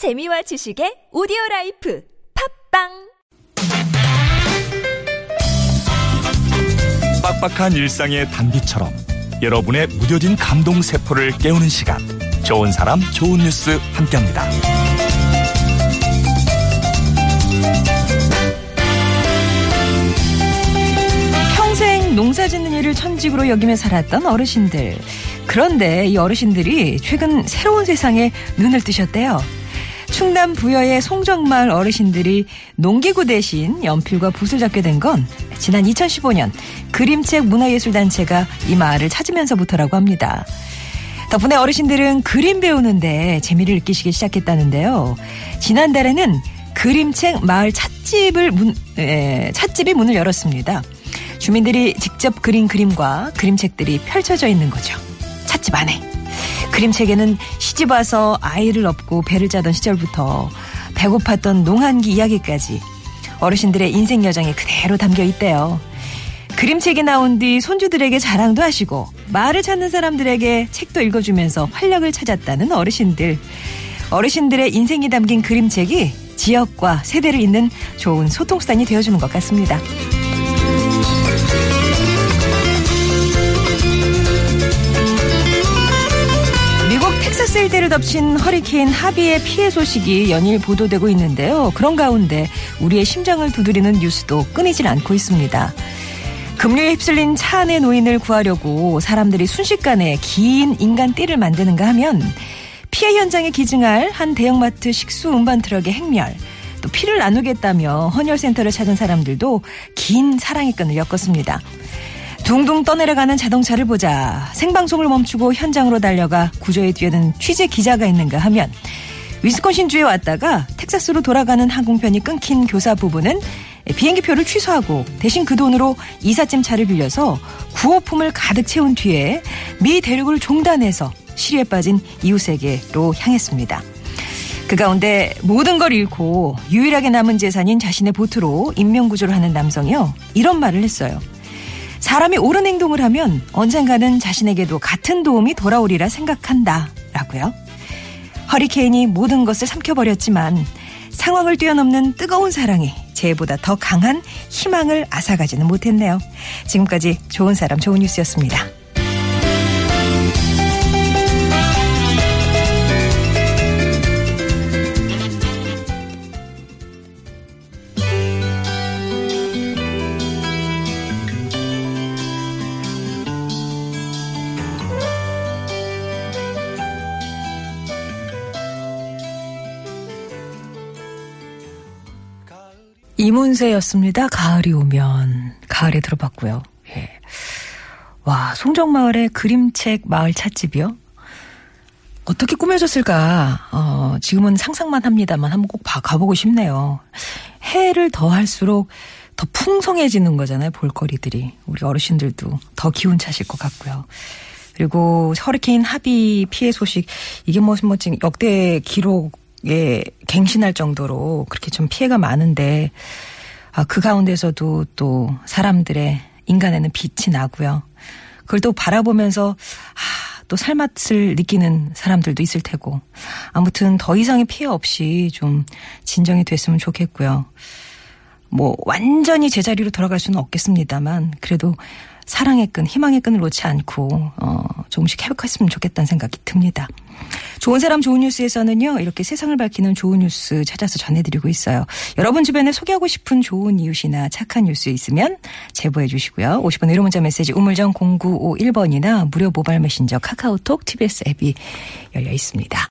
재미와 지식의 오디오 라이프 팟빵 빡빡한 일상의 단비처럼 여러분의 무뎌진 감동 세포를 깨우는 시간 좋은 사람 좋은 뉴스 함께합니다. 평생 농사 짓는 일을 천직으로 여기며 살았던 어르신들. 그런데 이 어르신들이 최근 새로운 세상에 눈을 뜨셨대요. 충남 부여의 송정마을 어르신들이 농기구 대신 연필과 붓을 잡게 된 건 지난 2015년 그림책 문화예술단체가 이 마을을 찾으면서부터라고 합니다. 덕분에 어르신들은 그림 배우는데 재미를 느끼시기 시작했다는데요. 지난달에는 그림책 마을 찻집을 문, 에, 찻집이 문을 열었습니다. 주민들이 직접 그린 그림과 그림책들이 펼쳐져 있는 거죠. 찻집 안에. 그림책에는 시집 와서 아이를 업고 배를 짜던 시절부터 배고팠던 농한기 이야기까지 어르신들의 인생 여정이 그대로 담겨 있대요. 그림책이 나온 뒤 손주들에게 자랑도 하시고 말을 찾는 사람들에게 책도 읽어주면서 활력을 찾았다는 어르신들. 어르신들의 인생이 담긴 그림책이 지역과 세대를 잇는 좋은 소통수단이 되어주는 것 같습니다. 텍사스 일대를 덮친 허리케인 하비의 피해 소식이 연일 보도되고 있는데요. 그런 가운데 우리의 심장을 두드리는 뉴스도 끊이질 않고 있습니다. 급류에 휩쓸린 차 안의 노인을 구하려고 사람들이 순식간에 긴 인간 띠를 만드는가 하면 피해 현장에 기증할 한 대형마트 식수 운반 트럭의 행렬, 또 피를 나누겠다며 헌혈센터를 찾은 사람들도 긴 사랑의 끈을 엮었습니다. 둥둥 떠내려가는 자동차를 보자 생방송을 멈추고 현장으로 달려가 구조에 뛰어든 취재 기자가 있는가 하면 위스콘신주에 왔다가 텍사스로 돌아가는 항공편이 끊긴 교사 부부는 비행기표를 취소하고 대신 그 돈으로 이삿짐 차를 빌려서 구호품을 가득 채운 뒤에 미 대륙을 종단해서 시리에 빠진 이웃에게로 향했습니다. 그 가운데 모든 걸 잃고 유일하게 남은 재산인 자신의 보트로 인명구조를 하는 남성이요. 이런 말을 했어요. 사람이 옳은 행동을 하면 언젠가는 자신에게도 같은 도움이 돌아오리라 생각한다. 라고요. 허리케인이 모든 것을 삼켜버렸지만 상황을 뛰어넘는 뜨거운 사랑이 재보다 더 강한 희망을 앗아가지는 못했네요. 지금까지 좋은 사람 좋은 뉴스였습니다. 이문세였습니다. 가을이 오면 가을에 들어봤고요. 예. 와 송정마을의 그림책 마을 찻집이요. 어떻게 꾸며졌을까? 어, 지금은 상상만 합니다만 한번 꼭 가보고 싶네요. 해를 더할수록 더 풍성해지는 거잖아요. 볼거리들이 우리 어르신들도 더 기운 차실 것 같고요. 그리고 허리케인 합의 피해 소식 이게 뭐, 뭐 지금 역대 기록 예, 갱신할 정도로 그렇게 좀 피해가 많은데, 아, 그 가운데서도 또 사람들의 인간에는 빛이 나고요. 그걸 또 바라보면서, 아, 또 살맛을 느끼는 사람들도 있을 테고. 아무튼 더 이상의 피해 없이 좀 진정이 됐으면 좋겠고요. 뭐, 완전히 제자리로 돌아갈 수는 없겠습니다만, 그래도 사랑의 끈, 희망의 끈을 놓지 않고, 어, 조금씩 회복했으면 좋겠다는 생각이 듭니다. 좋은 사람 좋은 뉴스에서는요, 이렇게 세상을 밝히는 좋은 뉴스 찾아서 전해드리고 있어요. 여러분 주변에 소개하고 싶은 좋은 이웃이나 착한 뉴스 있으면 제보해 주시고요. 50번 의료 문자 메시지 우물정 0951번이나 무료 모바일 메신저 카카오톡 TBS 앱이 열려 있습니다.